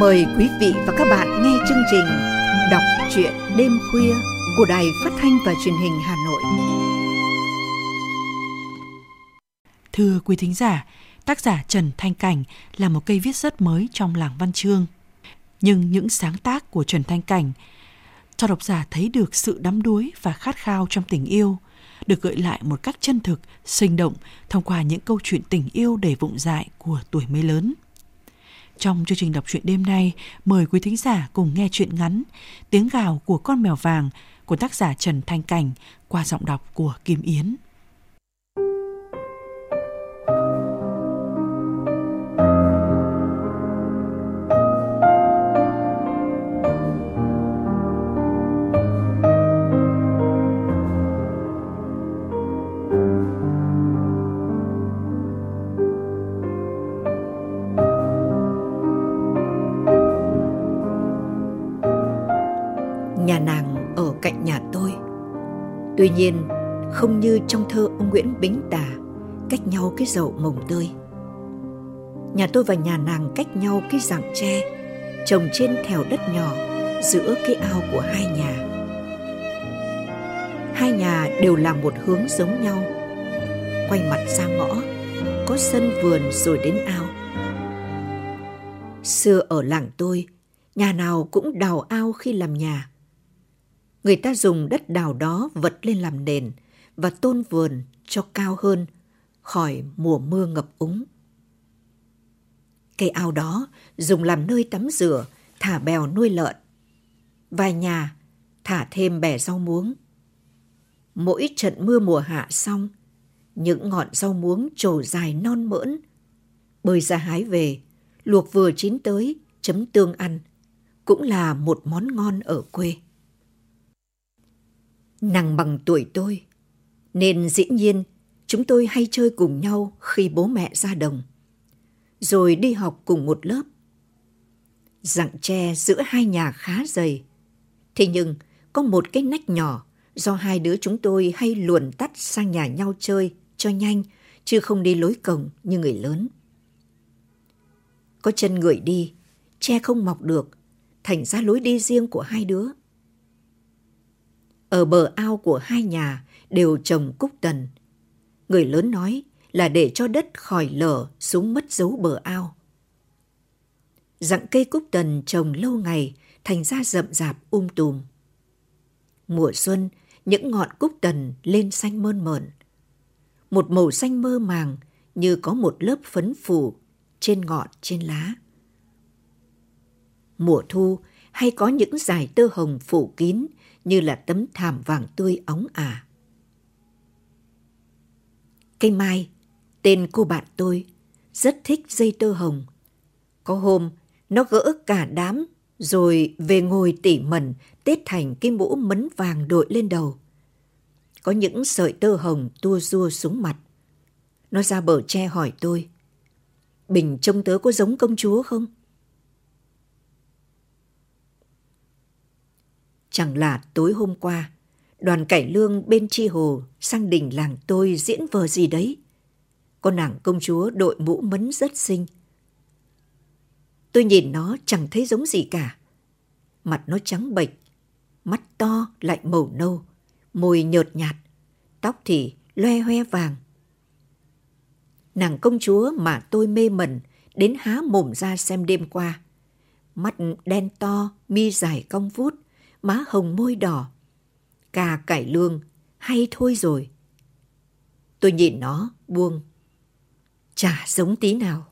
Mời quý vị và các bạn nghe chương trình Đọc truyện đêm khuya của Đài Phát thanh và Truyền hình Hà Nội. Thưa quý thính giả, tác giả Trần Thanh Cảnh là một cây viết rất mới trong làng văn chương. Nhưng những sáng tác của Trần Thanh Cảnh cho độc giả thấy được sự đắm đuối và khát khao trong tình yêu, được gợi lại một cách chân thực, sinh động thông qua những câu chuyện tình yêu đầy vụng dại của tuổi mới lớn. Trong chương trình đọc truyện đêm nay, mời quý thính giả cùng nghe truyện ngắn Tiếng gào của con mèo vàng của tác giả Trần Thanh Cảnh qua giọng đọc của Kim Yến. Nhà nàng ở cạnh nhà tôi. Tuy nhiên, không như trong thơ ông Nguyễn Bính Tả, cách nhau cái dậu mồng tươi. Nhà tôi và nhà nàng cách nhau cái rặng tre, trồng trên thèo đất nhỏ giữa cái ao của hai nhà. Hai nhà đều làm một hướng giống nhau. Quay mặt ra ngõ, có sân vườn rồi đến ao. Xưa ở làng tôi, nhà nào cũng đào ao khi làm nhà. Người ta dùng đất đào đó vật lên làm nền và tôn vườn cho cao hơn khỏi mùa mưa ngập úng. Cây ao đó dùng làm nơi tắm rửa, thả bèo nuôi lợn. Vài nhà thả thêm bè rau muống. Mỗi trận mưa mùa hạ xong, những ngọn rau muống trổ dài non mỡn. Bơi ra hái về, luộc vừa chín tới, chấm tương ăn, cũng là một món ngon ở quê. Nàng bằng tuổi tôi, nên dĩ nhiên chúng tôi hay chơi cùng nhau khi bố mẹ ra đồng, rồi đi học cùng một lớp. Rặng tre giữa hai nhà khá dày, thế nhưng có một cái nách nhỏ do hai đứa chúng tôi hay luồn tắt sang nhà nhau chơi cho nhanh, chứ không đi lối cổng như người lớn. Có chân người đi, tre không mọc được, thành ra lối đi riêng của hai đứa. Ở bờ ao của hai nhà đều trồng cúc tần. Người lớn nói là để cho đất khỏi lở xuống mất dấu bờ ao. Dặng cây cúc tần trồng lâu ngày thành ra rậm rạp um tùm. Mùa xuân, những ngọn cúc tần lên xanh mơn mởn. Một màu xanh mơ màng như có một lớp phấn phủ trên ngọn trên lá. Mùa thu hay có những dải tơ hồng phủ kín như là tấm thảm vàng tươi óng ả. Cây mai, tên cô bạn tôi, rất thích dây tơ hồng. Có hôm, nó gỡ cả đám rồi về ngồi tỉ mẩn tết thành cái mũ mấn vàng đội lên đầu. Có những sợi tơ hồng tua rua xuống mặt. Nó ra bờ tre hỏi tôi, Bình trông tớ có giống công chúa không? Chẳng là tối hôm qua, đoàn cải lương bên chi hồ sang đình làng tôi diễn vờ gì đấy. Con nàng công chúa đội mũ mấn rất xinh. Tôi nhìn nó chẳng thấy giống gì cả. Mặt nó trắng bệch, mắt to lại màu nâu, môi nhợt nhạt, tóc thì loe hoe vàng. Nàng công chúa mà tôi mê mẩn đến há mồm ra xem đêm qua. Mắt đen to, mi dài cong vút, má hồng môi đỏ. Cà cải lương, hay thôi rồi. Tôi nhìn nó, buông. Chả giống tí nào.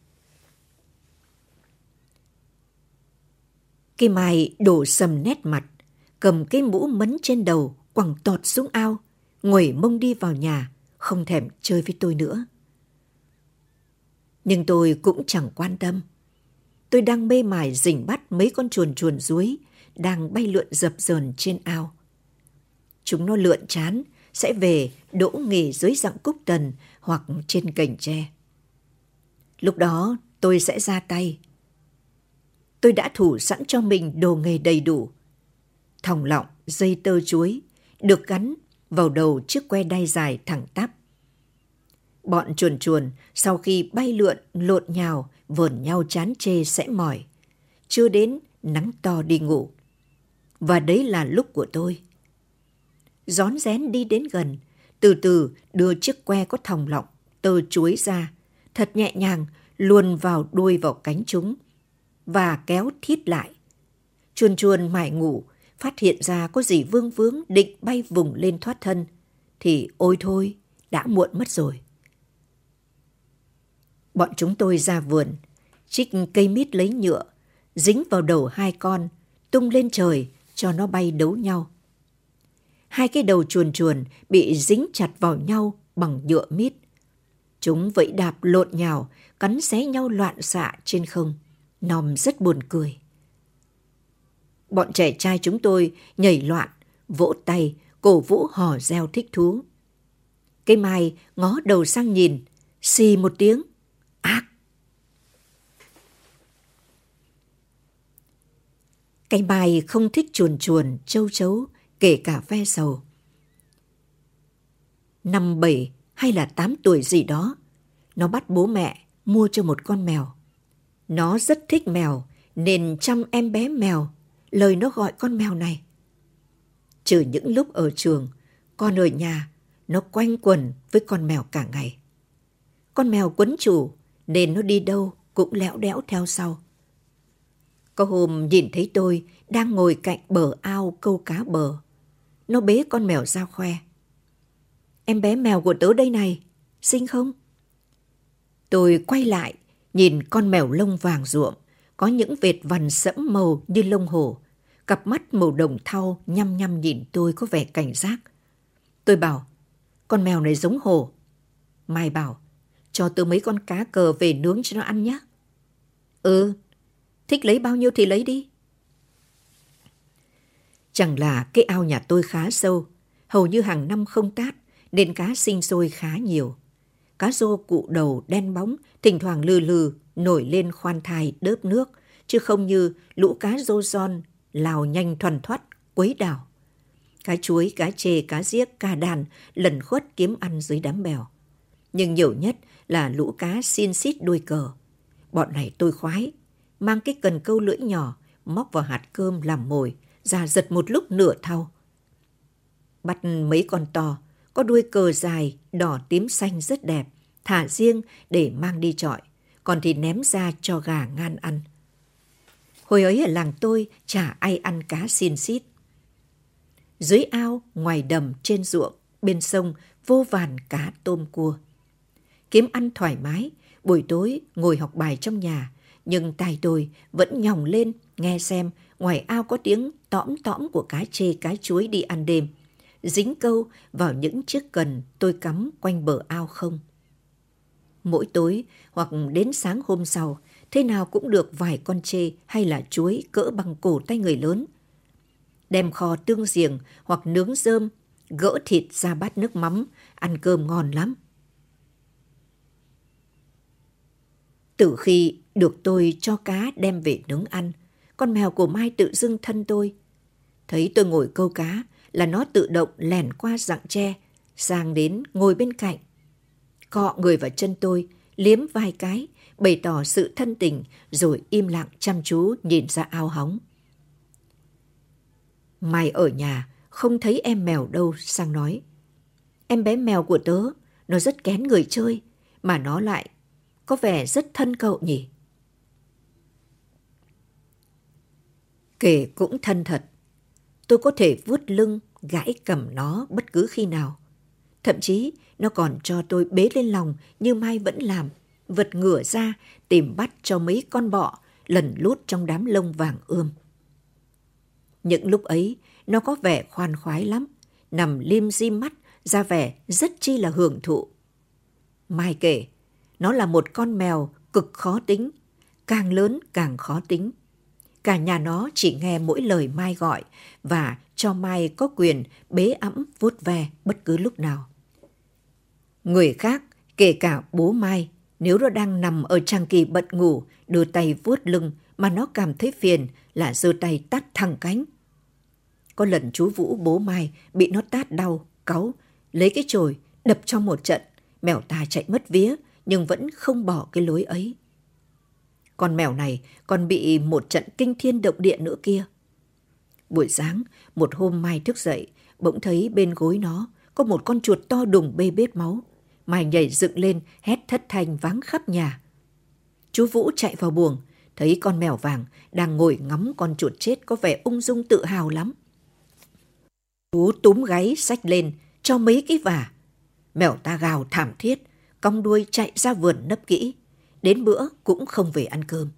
Cái mai đổ sầm nét mặt, cầm cái mũ mấn trên đầu, quẳng tọt xuống ao, nguẩy mông đi vào nhà, không thèm chơi với tôi nữa. Nhưng tôi cũng chẳng quan tâm. Tôi đang mê mải rình bắt mấy con chuồn chuồn dưới đang bay lượn dập dờn trên ao. Chúng nó lượn chán, sẽ về đỗ nghỉ dưới dạng cúc tần hoặc trên cành tre. Lúc đó tôi sẽ ra tay. Tôi đã thủ sẵn cho mình đồ nghề đầy đủ. Thòng lọng, dây tơ chuối, được gắn vào đầu chiếc que đai dài thẳng tắp. Bọn chuồn chuồn sau khi bay lượn, lộn nhào, vờn nhau chán chê sẽ mỏi chưa đến nắng to đi ngủ. Và đấy là lúc của tôi. Gión rén đi đến gần, từ từ đưa chiếc que có thòng lọng, tơ chuối ra, thật nhẹ nhàng luồn vào đuôi vào cánh chúng và kéo thít lại. Chuồn chuồn mải ngủ, phát hiện ra có gì vương vướng định bay vùng lên thoát thân, thì ôi thôi, đã muộn mất rồi. Bọn chúng tôi ra vườn, trích cây mít lấy nhựa, dính vào đầu hai con, tung lên trời cho nó bay đấu nhau. Hai cái đầu chuồn chuồn bị dính chặt vào nhau bằng nhựa mít. Chúng vẫy đạp lộn nhào, cắn xé nhau loạn xạ trên không. Nòm rất buồn cười. Bọn trẻ trai chúng tôi nhảy loạn, vỗ tay, cổ vũ hò reo thích thú. Cây mai ngó đầu sang nhìn, xì một tiếng, Cây bài không thích chuồn chuồn, châu chấu, kể cả ve sầu. Năm bảy hay là tám tuổi gì đó, nó bắt bố mẹ mua cho một con mèo. Nó rất thích mèo nên chăm em bé mèo, lời nó gọi con mèo này. Trừ những lúc ở trường, con ở nhà, nó quanh quẩn với con mèo cả ngày. Con mèo quấn chủ nên nó đi đâu cũng lẽo đẽo theo sau. Có hôm nhìn thấy tôi đang ngồi cạnh bờ ao câu cá bờ. Nó bế con mèo ra khoe. Em bé mèo của tớ đây này, xinh không? Tôi quay lại, nhìn con mèo lông vàng ruộm, có những vệt vằn sẫm màu như lông hổ. Cặp mắt màu đồng thau nhăm nhăm nhìn tôi có vẻ cảnh giác. Tôi bảo, con mèo này giống hổ. Mai bảo, cho tôi mấy con cá cờ về nướng cho nó ăn nhé. Ừ, thích lấy bao nhiêu thì lấy đi. Chẳng là cái ao nhà tôi khá sâu, hầu như hàng năm không tát, nên cá sinh sôi khá nhiều. Cá rô cụ đầu đen bóng, thỉnh thoảng lừ lừ, nổi lên khoan thai đớp nước, chứ không như lũ cá rô son lào nhanh thuần thoát quấy đảo. Cá chuối, cá chê, cá giếc, cá đàn lần khuất kiếm ăn dưới đám bèo. Nhưng nhiều nhất là lũ cá xin xít đuôi cờ. Bọn này tôi khoái, mang cái cần câu lưỡi nhỏ, móc vào hạt cơm làm mồi, ra giật một lúc nửa thau. Bắt mấy con to, có đuôi cờ dài, đỏ tím xanh rất đẹp, thả riêng để mang đi trọi, còn thì ném ra cho gà ngan ăn. Hồi ấy ở làng tôi chả ai ăn cá xin xít. Dưới ao, ngoài đầm, trên ruộng, bên sông vô vàn cá tôm cua. Kiếm ăn thoải mái, buổi tối ngồi học bài trong nhà, nhưng tai tôi vẫn nhòng lên nghe xem ngoài ao có tiếng tõm tõm của cá chê cá chuối đi ăn đêm, dính câu vào những chiếc cần tôi cắm quanh bờ ao không. Mỗi tối hoặc đến sáng hôm sau, thế nào cũng được vài con chê hay là chuối cỡ bằng cổ tay người lớn. Đem kho tương giềng hoặc nướng rơm, gỡ thịt ra bát nước mắm, ăn cơm ngon lắm. Từ khi được tôi cho cá đem về nướng ăn, con mèo của Mai tự dưng thân tôi. Thấy tôi ngồi câu cá là nó tự động lèn qua rặng tre, sang đến ngồi bên cạnh. Cọ người vào chân tôi, liếm vài cái, bày tỏ sự thân tình rồi im lặng chăm chú nhìn ra ao hóng. Mai ở nhà, không thấy em mèo đâu sang nói. Em bé mèo của tớ, nó rất kén người chơi, mà nó lại có vẻ rất thân cậu nhỉ. Kể cũng thân thật. Tôi có thể vuốt lưng, gãi cầm nó bất cứ khi nào. Thậm chí nó còn cho tôi bế lên lòng như Mai vẫn làm, vật ngửa ra tìm bắt cho mấy con bọ lần lút trong đám lông vàng ươm. Những lúc ấy, nó có vẻ khoan khoái lắm, nằm lim dim mắt, ra vẻ rất chi là hưởng thụ. Mai kể, nó là một con mèo cực khó tính, càng lớn càng khó tính. Cả nhà nó chỉ nghe mỗi lời Mai gọi và cho Mai có quyền bế ẵm vuốt ve bất cứ lúc nào. Người khác, kể cả bố Mai, nếu nó đang nằm ở trang kỳ bận ngủ, đưa tay vuốt lưng mà nó cảm thấy phiền là giơ tay tát thẳng cánh. Có lần chú Vũ bố Mai bị nó tát đau, cáu, lấy cái chổi đập cho một trận, mèo ta chạy mất vía nhưng vẫn không bỏ cái lối ấy. Con mèo này còn bị một trận kinh thiên động địa nữa kia. Buổi sáng, một hôm Mai thức dậy, bỗng thấy bên gối nó có một con chuột to đùng bê bết máu. Mai nhảy dựng lên, hét thất thanh vắng khắp nhà. Chú Vũ chạy vào buồng, thấy con mèo vàng đang ngồi ngắm con chuột chết có vẻ ung dung tự hào lắm. Chú túm gáy sách lên, cho mấy cái vả. Mèo ta gào thảm thiết, cong đuôi chạy ra vườn nấp kỹ. Đến bữa cũng không về ăn cơm.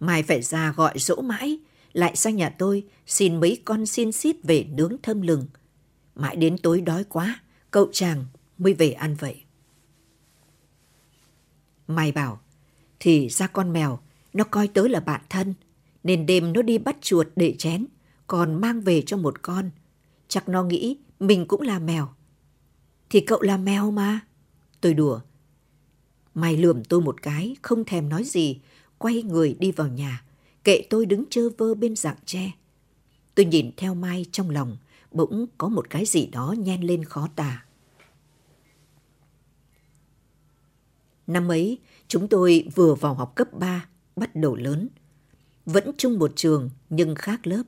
Mai phải ra gọi dỗ mãi, lại sang nhà tôi xin mấy con xin xít về nướng thơm lừng. Mãi đến tối đói quá, cậu chàng mới về ăn vậy. Mai bảo, thì ra con mèo, nó coi tớ là bạn thân, nên đêm nó đi bắt chuột để chén, còn mang về cho một con. Chắc nó nghĩ mình cũng là mèo. Thì cậu là mèo mà. Tôi đùa. Mai lườm tôi một cái, không thèm nói gì, quay người đi vào nhà, kệ tôi đứng chơ vơ bên dạng tre. Tôi nhìn theo Mai trong lòng, bỗng có một cái gì đó nhen lên khó tả. Năm ấy, chúng tôi vừa vào học cấp 3, bắt đầu lớn. Vẫn chung một trường nhưng khác lớp.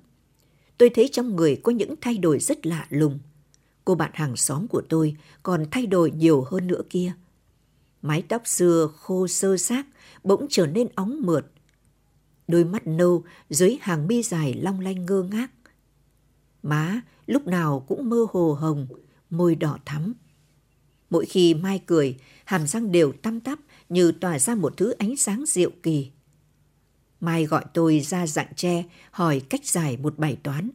Tôi thấy trong người có những thay đổi rất lạ lùng. Cô bạn hàng xóm của tôi còn thay đổi nhiều hơn nữa kia. Mái tóc xưa khô sơ xác bỗng trở nên óng mượt. Đôi mắt nâu dưới hàng mi dài long lanh ngơ ngác. Má lúc nào cũng mơ hồ hồng, môi đỏ thắm. Mỗi khi Mai cười, hàm răng đều tăm tắp như tỏa ra một thứ ánh sáng diệu kỳ. Mai gọi tôi ra dạng tre hỏi cách giải một bài toán.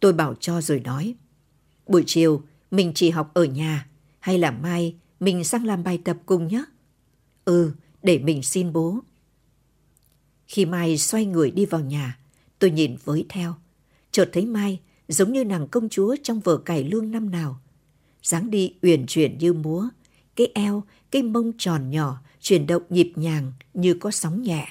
Tôi bảo cho rồi nói. Buổi chiều mình chỉ học ở nhà hay là mai mình sang làm bài tập cùng nhé? Ừ, để mình xin bố. Khi Mai xoay người đi vào nhà, tôi nhìn với theo. Chợt thấy Mai giống như nàng công chúa trong vở cải lương năm nào. dáng đi uyển chuyển như múa, cái eo, cái mông tròn nhỏ, chuyển động nhịp nhàng như có sóng nhẹ.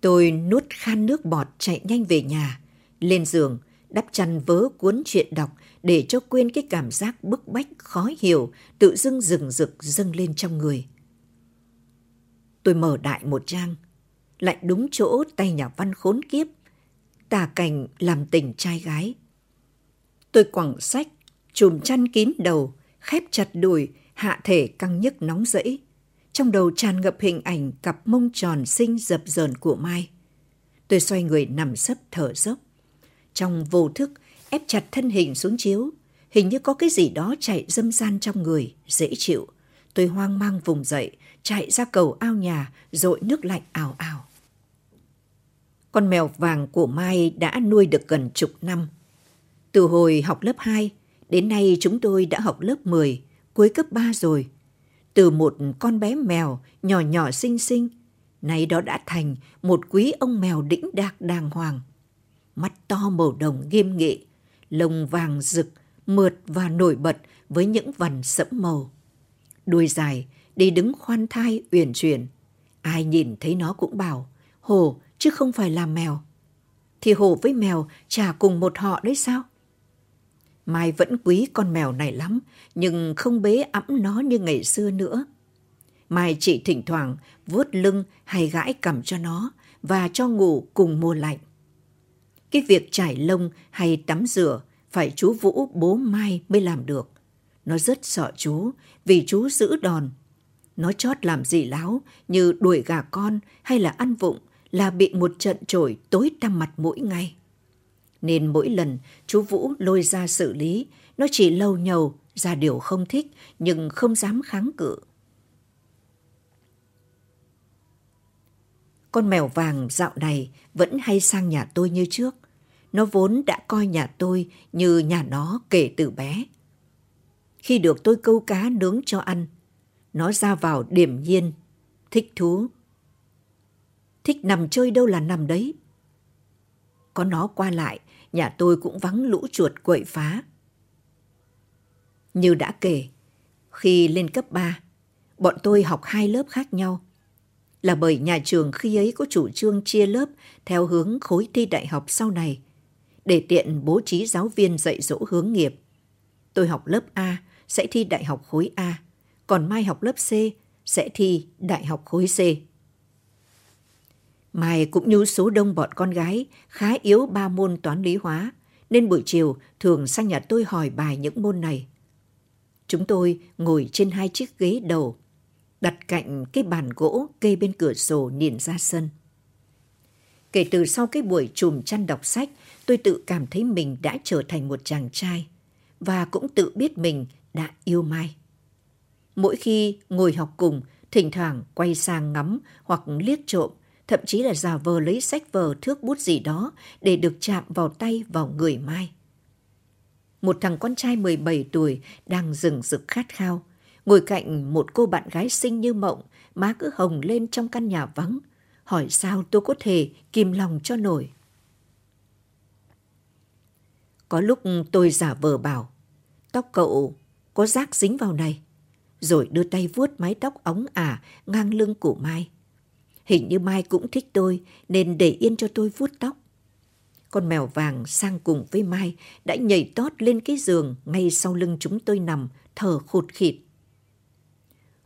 Tôi nuốt khan nước bọt chạy nhanh về nhà, lên giường, đắp chăn vớ cuốn chuyện đọc để cho quên cái cảm giác bức bách khó hiểu tự dưng rừng rực dâng lên trong người. Tôi mở đại một trang, lại đúng chỗ tay nhà văn khốn kiếp, tà cảnh làm tình trai gái. Tôi quẳng sách, chùm chăn kín đầu, khép chặt đùi, hạ thể căng nhức nóng rẫy. Trong đầu tràn ngập hình ảnh cặp mông tròn xinh dập dờn của Mai. Tôi xoay người nằm sấp thở dốc. Trong vô thức, ép chặt thân hình xuống chiếu. Hình như có cái gì đó chạy dâm gian trong người, dễ chịu. Tôi hoang mang vùng dậy, chạy ra cầu ao nhà, dội nước lạnh ảo ảo. Con mèo vàng của Mai đã nuôi được gần chục năm. Từ hồi học lớp 2, đến nay chúng tôi đã học lớp 10, cuối cấp 3 rồi. Từ một con bé mèo nhỏ nhỏ xinh xinh, nay đó đã thành một quý ông mèo đĩnh đạc đàng hoàng. Mắt to màu đồng nghiêm nghị, lông vàng rực, mượt và nổi bật với những vằn sẫm màu. Đuôi dài, đi đứng khoan thai uyển chuyển. Ai nhìn thấy nó cũng bảo, hồ chứ không phải là mèo. Thì hổ với mèo chả cùng một họ đấy sao? Mai vẫn quý con mèo này lắm, nhưng không bế ẵm nó như ngày xưa nữa. Mai chỉ thỉnh thoảng vuốt lưng hay gãi cầm cho nó và cho ngủ cùng mùa lạnh. Cái việc trải lông hay tắm rửa phải chú Vũ bố Mai mới làm được. Nó rất sợ chú vì chú giữ đòn. Nó chót làm gì láo như đuổi gà con hay là ăn vụng là bị một trận trổi tối tăm mặt mỗi ngày. Nên mỗi lần chú Vũ lôi ra xử lý, nó chỉ lâu nhầu ra điều không thích nhưng không dám kháng cự. Con mèo vàng dạo này vẫn hay sang nhà tôi như trước. Nó vốn đã coi nhà tôi như nhà nó kể từ bé. Khi được tôi câu cá nướng cho ăn, nó ra vào điểm nhiên, thích thú thích nằm chơi đâu là nằm đấy. Có nó qua lại, nhà tôi cũng vắng lũ chuột quậy phá. Như đã kể, khi lên cấp 3, bọn tôi học hai lớp khác nhau. Là bởi nhà trường khi ấy có chủ trương chia lớp theo hướng khối thi đại học sau này, để tiện bố trí giáo viên dạy dỗ hướng nghiệp. Tôi học lớp A sẽ thi đại học khối A, còn Mai học lớp C sẽ thi đại học khối C. Mai cũng như số đông bọn con gái khá yếu ba môn toán lý hóa, nên buổi chiều thường sang nhà tôi hỏi bài những môn này. Chúng tôi ngồi trên hai chiếc ghế đầu, đặt cạnh cái bàn gỗ kê bên cửa sổ nhìn ra sân. Kể từ sau cái buổi chùm chăn đọc sách, tôi tự cảm thấy mình đã trở thành một chàng trai và cũng tự biết mình đã yêu Mai. Mỗi khi ngồi học cùng, thỉnh thoảng quay sang ngắm hoặc liếc trộm, thậm chí là giả vờ lấy sách vở thước bút gì đó để được chạm vào tay vào người Mai. Một thằng con trai 17 tuổi đang rừng rực khát khao, ngồi cạnh một cô bạn gái xinh như mộng, má cứ hồng lên trong căn nhà vắng. Hỏi sao tôi có thể kìm lòng cho nổi. Có lúc tôi giả vờ bảo, tóc cậu có rác dính vào này, rồi đưa tay vuốt mái tóc óng ả ngang lưng của Mai. Hình như Mai cũng thích tôi nên để yên cho tôi vuốt tóc. Con mèo vàng sang cùng với Mai đã nhảy tót lên cái giường ngay sau lưng chúng tôi nằm, thở khụt khịt.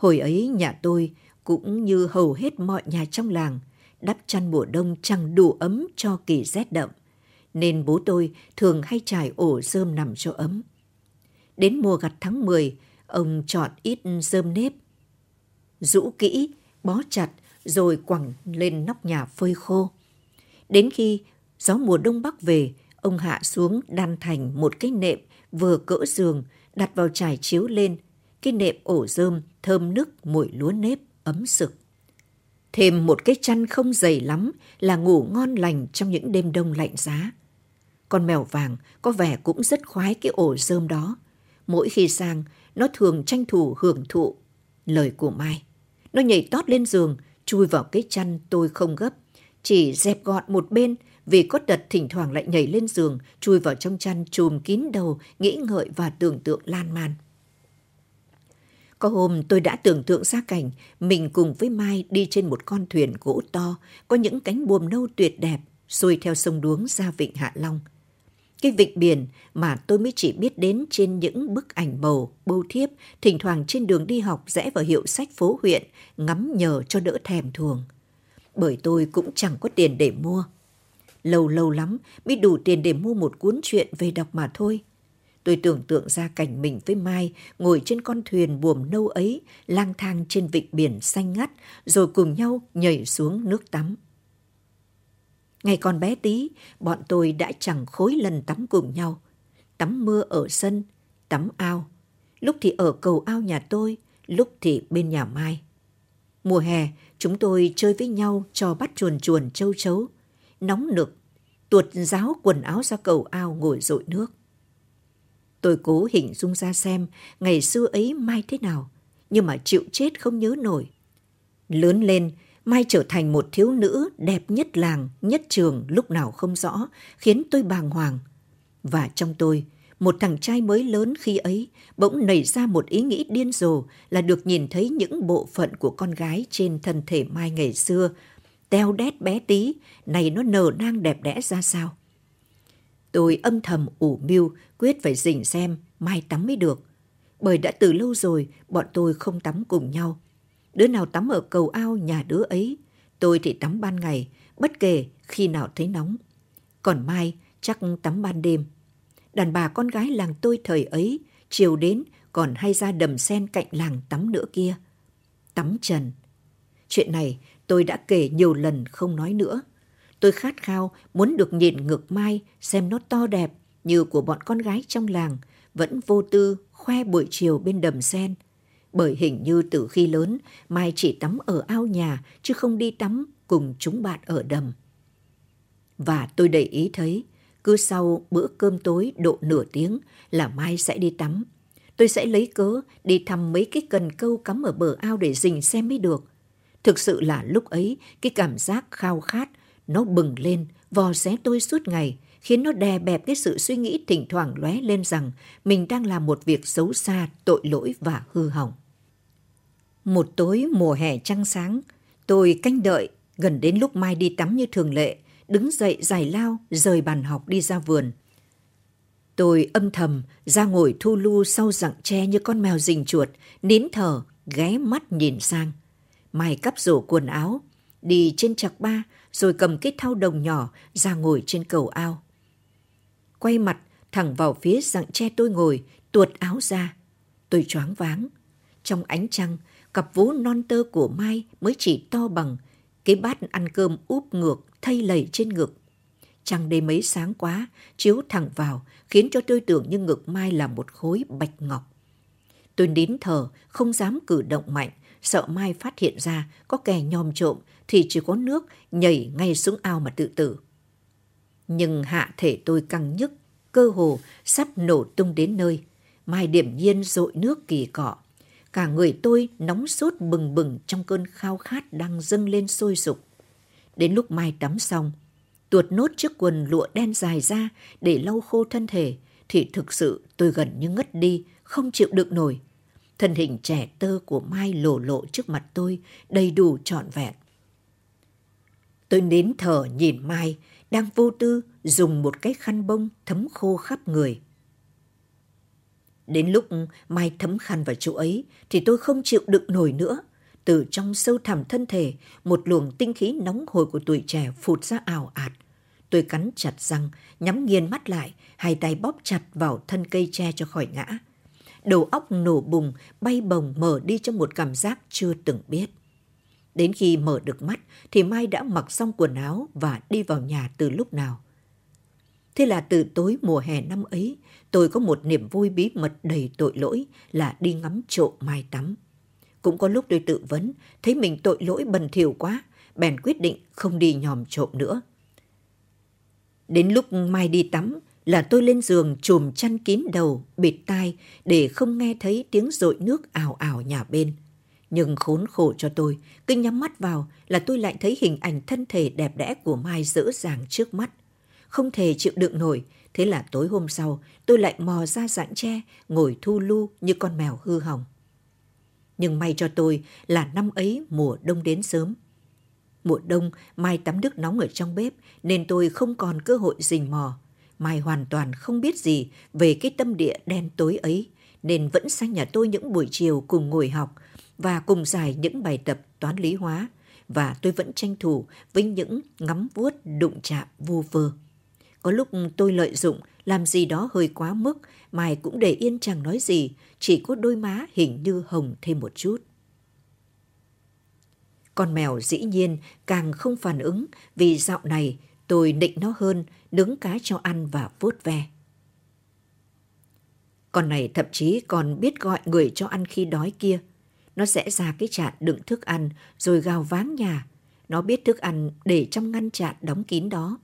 Hồi ấy nhà tôi cũng như hầu hết mọi nhà trong làng, đắp chăn mùa đông chẳng đủ ấm cho kỳ rét đậm, nên bố tôi thường hay trải ổ rơm nằm cho ấm. Đến mùa gặt tháng 10, ông chọn ít rơm nếp, rũ kỹ, bó chặt rồi quẳng lên nóc nhà phơi khô. Đến khi gió mùa đông bắc về, ông hạ xuống đan thành một cái nệm vừa cỡ giường đặt vào trải chiếu lên. Cái nệm ổ rơm thơm nức mùi lúa nếp ấm sực. Thêm một cái chăn không dày lắm là ngủ ngon lành trong những đêm đông lạnh giá. Con mèo vàng có vẻ cũng rất khoái cái ổ rơm đó. Mỗi khi sang, nó thường tranh thủ hưởng thụ lời của Mai. Nó nhảy tót lên giường, chui vào cái chăn tôi không gấp. Chỉ dẹp gọn một bên vì có đật thỉnh thoảng lại nhảy lên giường, chui vào trong chăn chùm kín đầu, nghĩ ngợi và tưởng tượng lan man. Có hôm tôi đã tưởng tượng ra cảnh mình cùng với Mai đi trên một con thuyền gỗ to, có những cánh buồm nâu tuyệt đẹp, xuôi theo sông đuống ra vịnh Hạ Long. Cái vịnh biển mà tôi mới chỉ biết đến trên những bức ảnh màu, bưu thiếp, thỉnh thoảng trên đường đi học rẽ vào hiệu sách phố huyện, ngắm nhờ cho đỡ thèm thuồng. Bởi tôi cũng chẳng có tiền để mua. Lâu lâu lắm mới đủ tiền để mua một cuốn truyện về đọc mà thôi. Tôi tưởng tượng ra cảnh mình với Mai ngồi trên con thuyền buồm nâu ấy, lang thang trên vịnh biển xanh ngắt, rồi cùng nhau nhảy xuống nước tắm. Ngày còn bé tí, bọn tôi đã chẳng khối lần tắm cùng nhau. Tắm mưa ở sân, tắm ao. Lúc thì ở cầu ao nhà tôi, lúc thì bên nhà Mai. Mùa hè, chúng tôi chơi với nhau cho bắt chuồn chuồn châu chấu. Nóng nực, tuột ráo quần áo ra cầu ao ngồi dội nước. Tôi cố hình dung ra xem ngày xưa ấy Mai thế nào, nhưng mà chịu chết không nhớ nổi. Lớn lên, Mai trở thành một thiếu nữ đẹp nhất làng, nhất trường lúc nào không rõ, khiến tôi bàng hoàng. Và trong tôi, một thằng trai mới lớn khi ấy bỗng nảy ra một ý nghĩ điên rồ là được nhìn thấy những bộ phận của con gái trên thân thể Mai ngày xưa, teo đét bé tí, này nó nở nang đẹp đẽ ra sao. Tôi âm thầm ủ mưu quyết phải rình xem Mai tắm mới được. Bởi đã từ lâu rồi bọn tôi không tắm cùng nhau Đứa nào tắm ở cầu ao nhà đứa ấy, tôi thì tắm ban ngày, bất kể khi nào thấy nóng. Còn Mai chắc tắm ban đêm. Đàn bà con gái làng tôi thời ấy, chiều đến còn hay ra đầm sen cạnh làng tắm nữa kia. Tắm trần. Chuyện này tôi đã kể nhiều lần không nói nữa. Tôi khát khao muốn được nhìn ngực Mai xem nó to đẹp như của bọn con gái trong làng, vẫn vô tư khoe buổi chiều bên đầm sen – bởi hình như từ khi lớn Mai chỉ tắm ở ao nhà chứ không đi tắm cùng chúng bạn ở đầm. Và tôi để ý thấy, cứ sau bữa cơm tối độ nửa tiếng là Mai sẽ đi tắm. Tôi sẽ lấy cớ đi thăm mấy cái cần câu cắm ở bờ ao để rình xem mới được. Thực sự là lúc ấy cái cảm giác khao khát nó bừng lên, vò xé tôi suốt ngày, khiến nó đè bẹp cái sự suy nghĩ thỉnh thoảng lóe lên rằng mình đang làm một việc xấu xa, tội lỗi và hư hỏng. Một tối mùa hè trăng sáng, tôi canh đợi gần đến lúc Mai đi tắm như thường lệ, đứng dậy giải lao rời bàn học đi ra vườn. Tôi âm thầm ra ngồi thu lu sau rặng tre như con mèo rình chuột, nín thở, ghé mắt nhìn sang. Mai cắp rổ quần áo, đi trên chạc ba rồi cầm cái thau đồng nhỏ ra ngồi trên cầu ao. Quay mặt thẳng vào phía dạng tre tôi ngồi, tuột áo ra. Tôi choáng váng. Trong ánh trăng, cặp vú non tơ của Mai mới chỉ to bằng cái bát ăn cơm úp ngược thay lầy trên ngực. Trăng đêm mấy sáng quá, chiếu thẳng vào, khiến cho tôi tưởng như ngực Mai là một khối bạch ngọc. Tôi nín thở, không dám cử động mạnh, sợ Mai phát hiện ra có kẻ nhòm trộm thì chỉ có nước nhảy ngay xuống ao mà tự tử. Nhưng hạ thể tôi căng nhức, cơ hồ sắp nổ tung đến nơi. Mai điểm nhiên dội nước kỳ cọ. Cả người tôi nóng sốt bừng bừng trong cơn khao khát đang dâng lên sôi sục. Đến lúc Mai tắm xong, tuột nốt chiếc quần lụa đen dài ra để lau khô thân thể, thì thực sự tôi gần như ngất đi, không chịu đựng nổi. Thân hình trẻ tơ của Mai lộ lộ trước mặt tôi, đầy đủ trọn vẹn. Tôi nín thở nhìn Mai, đang vô tư dùng một cái khăn bông thấm khô khắp người. Đến lúc Mai thấm khăn vào chỗ ấy thì tôi không chịu đựng nổi nữa. Từ trong sâu thẳm thân thể, một luồng tinh khí nóng hổi của tuổi trẻ phụt ra ảo ạt. Tôi cắn chặt răng, nhắm nghiền mắt lại, hai tay bóp chặt vào thân cây tre cho khỏi ngã. Đầu óc nổ bùng, bay bồng mở đi trong một cảm giác chưa từng biết. Đến khi mở được mắt thì Mai đã mặc xong quần áo và đi vào nhà từ lúc nào. Thế là từ tối mùa hè năm ấy, tôi có một niềm vui bí mật đầy tội lỗi là đi ngắm trộm Mai tắm. Cũng có lúc tôi tự vấn, thấy mình tội lỗi bần thiểu quá, bèn quyết định không đi nhòm trộm nữa. Đến lúc Mai đi tắm là tôi lên giường chùm chăn kín đầu, bịt tai để không nghe thấy tiếng rội nước ảo ảo nhà bên. Nhưng khốn khổ cho tôi, cứ nhắm mắt vào là tôi lại thấy hình ảnh thân thể đẹp đẽ của Mai dỡ dàng trước mắt. Không thể chịu đựng nổi, thế là tối hôm sau tôi lại mò ra dạng tre, ngồi thu lu như con mèo hư hỏng. Nhưng may cho tôi là năm ấy mùa đông đến sớm. Mùa đông, Mai tắm nước nóng ở trong bếp nên tôi không còn cơ hội rình mò. Mai hoàn toàn không biết gì về cái tâm địa đen tối ấy nên vẫn sang nhà tôi những buổi chiều cùng ngồi học và cùng giải những bài tập toán lý hóa và tôi vẫn tranh thủ với những ngắm vuốt đụng chạm vu vơ. Có lúc tôi lợi dụng làm gì đó hơi quá mức, Mai cũng để yên chẳng nói gì, chỉ có đôi má hình như hồng thêm một chút. Con mèo dĩ nhiên càng không phản ứng vì dạo này tôi định nó hơn, nướng cá cho ăn và vuốt ve. Con này thậm chí còn biết gọi người cho ăn khi đói kia. Nó sẽ ra cái chạn đựng thức ăn rồi gào váng nhà. Nó biết thức ăn để trong ngăn chạn đóng kín đó.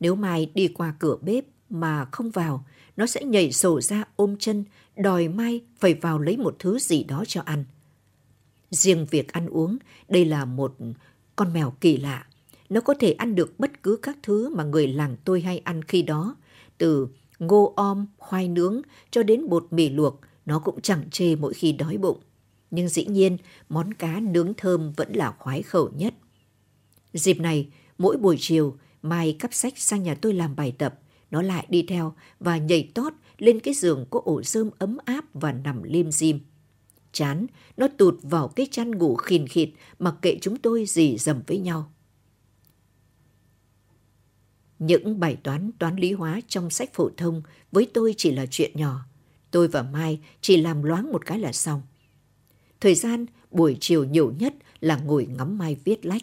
Nếu Mai đi qua cửa bếp mà không vào, nó sẽ nhảy sổ ra ôm chân, đòi Mai phải vào lấy một thứ gì đó cho ăn. Riêng việc ăn uống, đây là một con mèo kỳ lạ. Nó có thể ăn được bất cứ các thứ mà người làng tôi hay ăn khi đó, từ ngô om, khoai nướng cho đến bột mì luộc, nó cũng chẳng chê mỗi khi đói bụng. Nhưng dĩ nhiên, món cá nướng thơm vẫn là khoái khẩu nhất. Dịp này, mỗi buổi chiều, Mai cắp sách sang nhà tôi làm bài tập, nó lại đi theo và nhảy tót lên cái giường có ổ rơm ấm áp và nằm lim dim. Chán, nó tụt vào cái chăn ngủ khìn khịt mặc kệ chúng tôi dì dầm với nhau. Những bài toán toán lý hóa trong sách phổ thông với tôi chỉ là chuyện nhỏ. Tôi và Mai chỉ làm loáng một cái là xong. Thời gian buổi chiều nhiều nhất là ngồi ngắm Mai viết lách.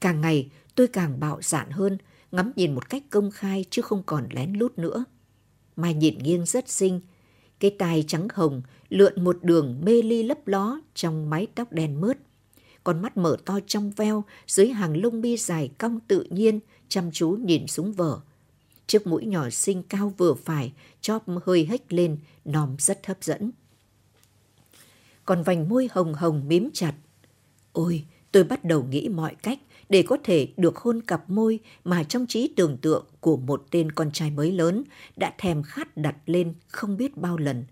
Càng ngày tôi càng bạo dạn hơn, ngắm nhìn một cách công khai chứ không còn lén lút nữa. Mai nhìn nghiêng rất xinh, cái tai trắng hồng lượn một đường mê ly lấp ló trong mái tóc đen mướt. Con mắt mở to trong veo dưới hàng lông mi dài cong tự nhiên chăm chú nhìn xuống vở. Chiếc mũi nhỏ xinh cao vừa phải, chóp hơi hếch lên, nòm rất hấp dẫn. Còn vành môi hồng hồng mím chặt. Ôi, tôi bắt đầu nghĩ mọi cách để có thể được hôn cặp môi mà trong trí tưởng tượng của một tên con trai mới lớn đã thèm khát đặt lên không biết bao lần.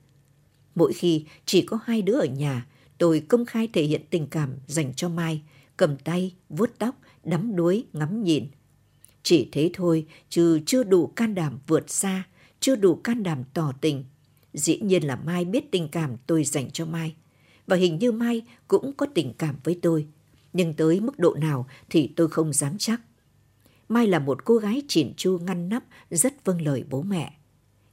Mỗi khi chỉ có hai đứa ở nhà, tôi công khai thể hiện tình cảm dành cho Mai, cầm tay, vuốt tóc, đắm đuối, ngắm nhìn. Chỉ thế thôi, chứ chưa đủ can đảm vượt xa, chưa đủ can đảm tỏ tình. Dĩ nhiên là Mai biết tình cảm tôi dành cho Mai. và hình như Mai cũng có tình cảm với tôi. Nhưng tới mức độ nào thì tôi không dám chắc. Mai là một cô gái chỉn chu ngăn nắp, rất vâng lời bố mẹ.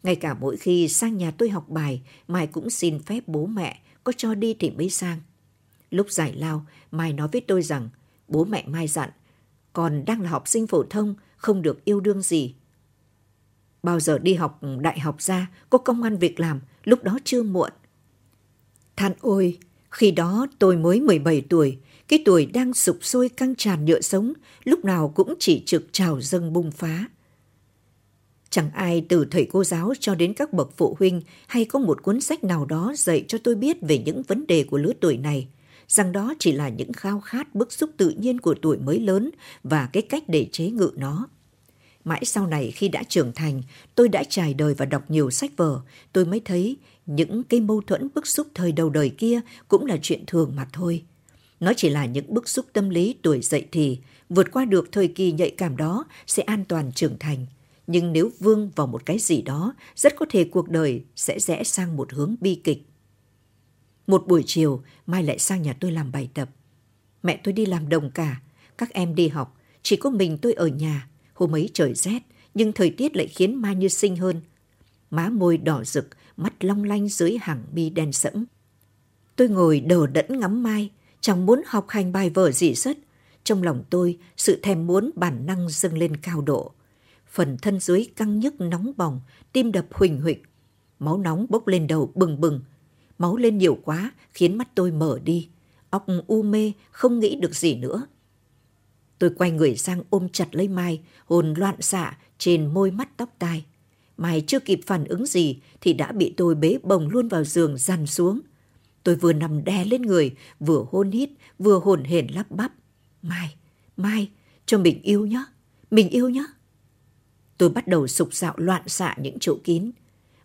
Ngay cả mỗi khi sang nhà tôi học bài, Mai cũng xin phép bố mẹ, có cho đi thì mới sang. Lúc giải lao, Mai nói với tôi rằng bố mẹ Mai dặn, còn đang là học sinh phổ thông, không được yêu đương gì. Bao giờ đi học đại học ra, có công an việc làm, lúc đó chưa muộn. Than ôi, khi đó tôi mới 17 tuổi, cái tuổi đang sụp sôi căng tràn nhựa sống, lúc nào cũng chỉ trực trào dâng bung phá. Chẳng ai từ thầy cô giáo cho đến các bậc phụ huynh hay có một cuốn sách nào đó dạy cho tôi biết về những vấn đề của lứa tuổi này, rằng đó chỉ là những khao khát bức xúc tự nhiên của tuổi mới lớn và cái cách để chế ngự nó. Mãi sau này khi đã trưởng thành, tôi đã trải đời và đọc nhiều sách vở, tôi mới thấy những cái mâu thuẫn bức xúc thời đầu đời kia cũng là chuyện thường mà thôi. Nó chỉ là những bức xúc tâm lý tuổi dậy thì, vượt qua được thời kỳ nhạy cảm đó sẽ an toàn trưởng thành. Nhưng nếu vương vào một cái gì đó, rất có thể cuộc đời sẽ rẽ sang một hướng bi kịch. Một buổi chiều, Mai lại sang nhà tôi làm bài tập. Mẹ tôi đi làm đồng cả, các em đi học, chỉ có mình tôi ở nhà. Hôm ấy trời rét, nhưng thời tiết lại khiến Mai như sinh hơn. Má môi đỏ rực, mắt long lanh dưới hàng mi đen sẫm. Tôi ngồi đờ đẫn ngắm Mai, chẳng muốn học hành bài vở gì rất. Trong lòng tôi, sự thèm muốn bản năng dâng lên cao độ. Phần thân dưới căng nhức nóng bỏng, tim đập huỳnh huỵch. Máu nóng bốc lên đầu bừng bừng. Máu lên nhiều quá khiến mắt tôi mở đi. Óc u mê, không nghĩ được gì nữa. Tôi quay người sang ôm chặt lấy Mai, hồn loạn xạ trên môi mắt tóc tai. Mai chưa kịp phản ứng gì thì đã bị tôi bế bồng luôn vào giường dằn xuống. Tôi vừa nằm đè lên người, vừa hôn hít, vừa hồn hển lắp bắp. Mai, Mai, cho mình yêu nhé, mình yêu nhé. Tôi bắt đầu sục sạo loạn xạ những chỗ kín.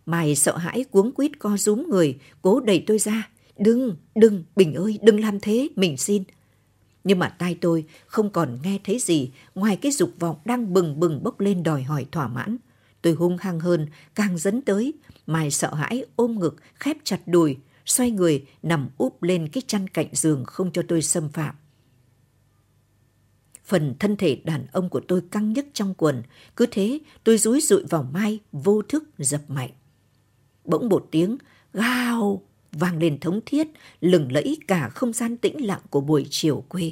Mai sợ hãi cuống quýt co rúm người, cố đẩy tôi ra. Đừng, đừng, Bình ơi, đừng làm thế, mình xin. Nhưng mà tai tôi không còn nghe thấy gì ngoài cái dục vọng đang bừng bừng bốc lên đòi hỏi thỏa mãn. Tôi hung hăng hơn, càng dấn tới. Mai sợ hãi ôm ngực, khép chặt đùi, xoay người nằm úp lên cái chăn cạnh giường không cho tôi xâm phạm. Phần thân thể đàn ông của tôi căng nhức trong quần, cứ thế tôi rúi rụi vào Mai vô thức dập mạnh. Bỗng một tiếng gào vang lên thống thiết, lừng lẫy cả không gian tĩnh lặng của buổi chiều quê.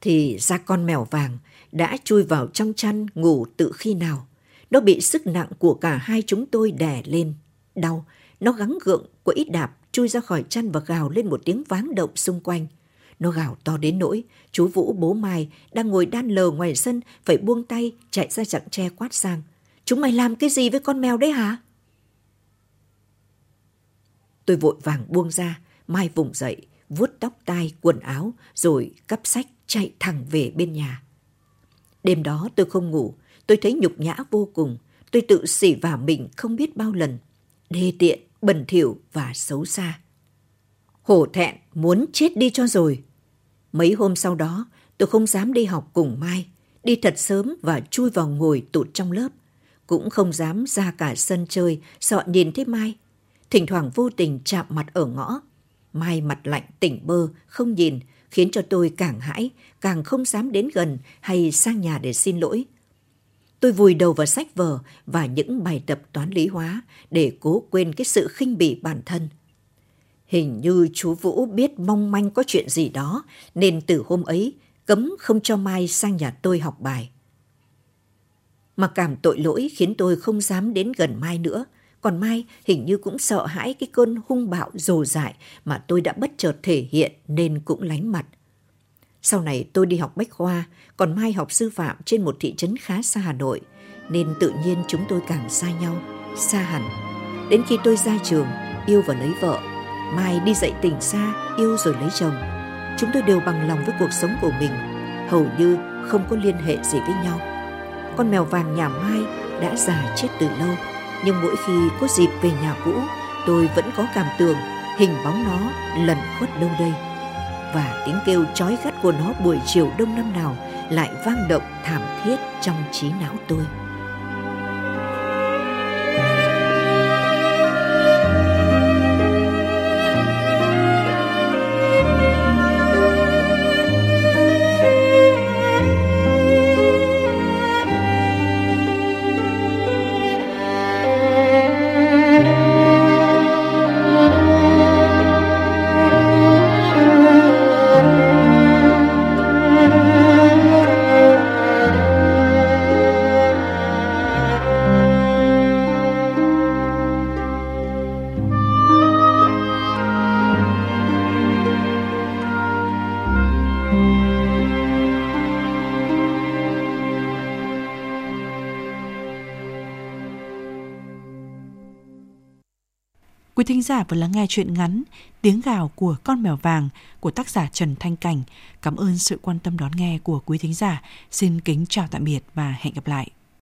Thì ra con mèo vàng đã chui vào trong chăn ngủ tự khi nào. Nó bị sức nặng của cả hai chúng tôi đè lên. Đau, nó gắng gượng, quẫy đạp, chui ra khỏi chăn và gào lên một tiếng váng động xung quanh. Nó gào to đến nỗi, chú Vũ bố Mai đang ngồi đan lờ ngoài sân phải buông tay chạy ra chặng tre quát sang. Chúng mày làm cái gì với con mèo đấy hả? Tôi vội vàng buông ra, Mai vùng dậy, vuốt tóc tai, quần áo, rồi cắp sách chạy thẳng về bên nhà. Đêm đó tôi không ngủ, tôi thấy nhục nhã vô cùng. Tôi tự xỉ vả mình không biết bao lần. Đê tiện, bẩn thỉu và xấu xa. Hổ thẹn, muốn chết đi cho rồi. Mấy hôm sau đó, tôi không dám đi học cùng Mai. Đi thật sớm và chui vào ngồi tụt trong lớp. Cũng không dám ra cả sân chơi, sợ nhìn thấy Mai thỉnh thoảng vô tình chạm mặt ở ngõ. Mai mặt lạnh tỉnh bơ, không nhìn, khiến cho tôi càng hãi, càng không dám đến gần hay sang nhà để xin lỗi. Tôi vùi đầu vào sách vở và những bài tập toán lý hóa để cố quên cái sự khinh bỉ bản thân. Hình như chú Vũ biết mong manh có chuyện gì đó nên từ hôm ấy cấm không cho Mai sang nhà tôi học bài. Mà cảm tội lỗi khiến tôi không dám đến gần Mai nữa còn Mai hình như cũng sợ hãi cái cơn hung bạo dồ dại mà tôi đã bất chợt thể hiện nên cũng lánh mặt. Sau này tôi đi học bách khoa, còn Mai học sư phạm trên một thị trấn khá xa Hà Nội, nên tự nhiên chúng tôi càng xa nhau, xa hẳn. Đến khi tôi ra trường, yêu và lấy vợ, Mai đi dạy tỉnh xa, yêu rồi lấy chồng. Chúng tôi đều bằng lòng với cuộc sống của mình, hầu như không có liên hệ gì với nhau. Con mèo vàng nhà Mai đã già chết từ lâu, nhưng mỗi khi có dịp về nhà cũ, tôi vẫn có cảm tưởng hình bóng nó lẩn khuất đâu đây. Và tiếng kêu chói gắt của nó buổi chiều đông năm nào lại vang động thảm thiết trong trí não tôi. Vừa lắng nghe chuyện ngắn Tiếng gào của con mèo vàng của tác giả Trần Thanh Cảnh. Cảm ơn sự quan tâm đón nghe của quý thính giả. Xin kính chào tạm biệt và hẹn gặp lại.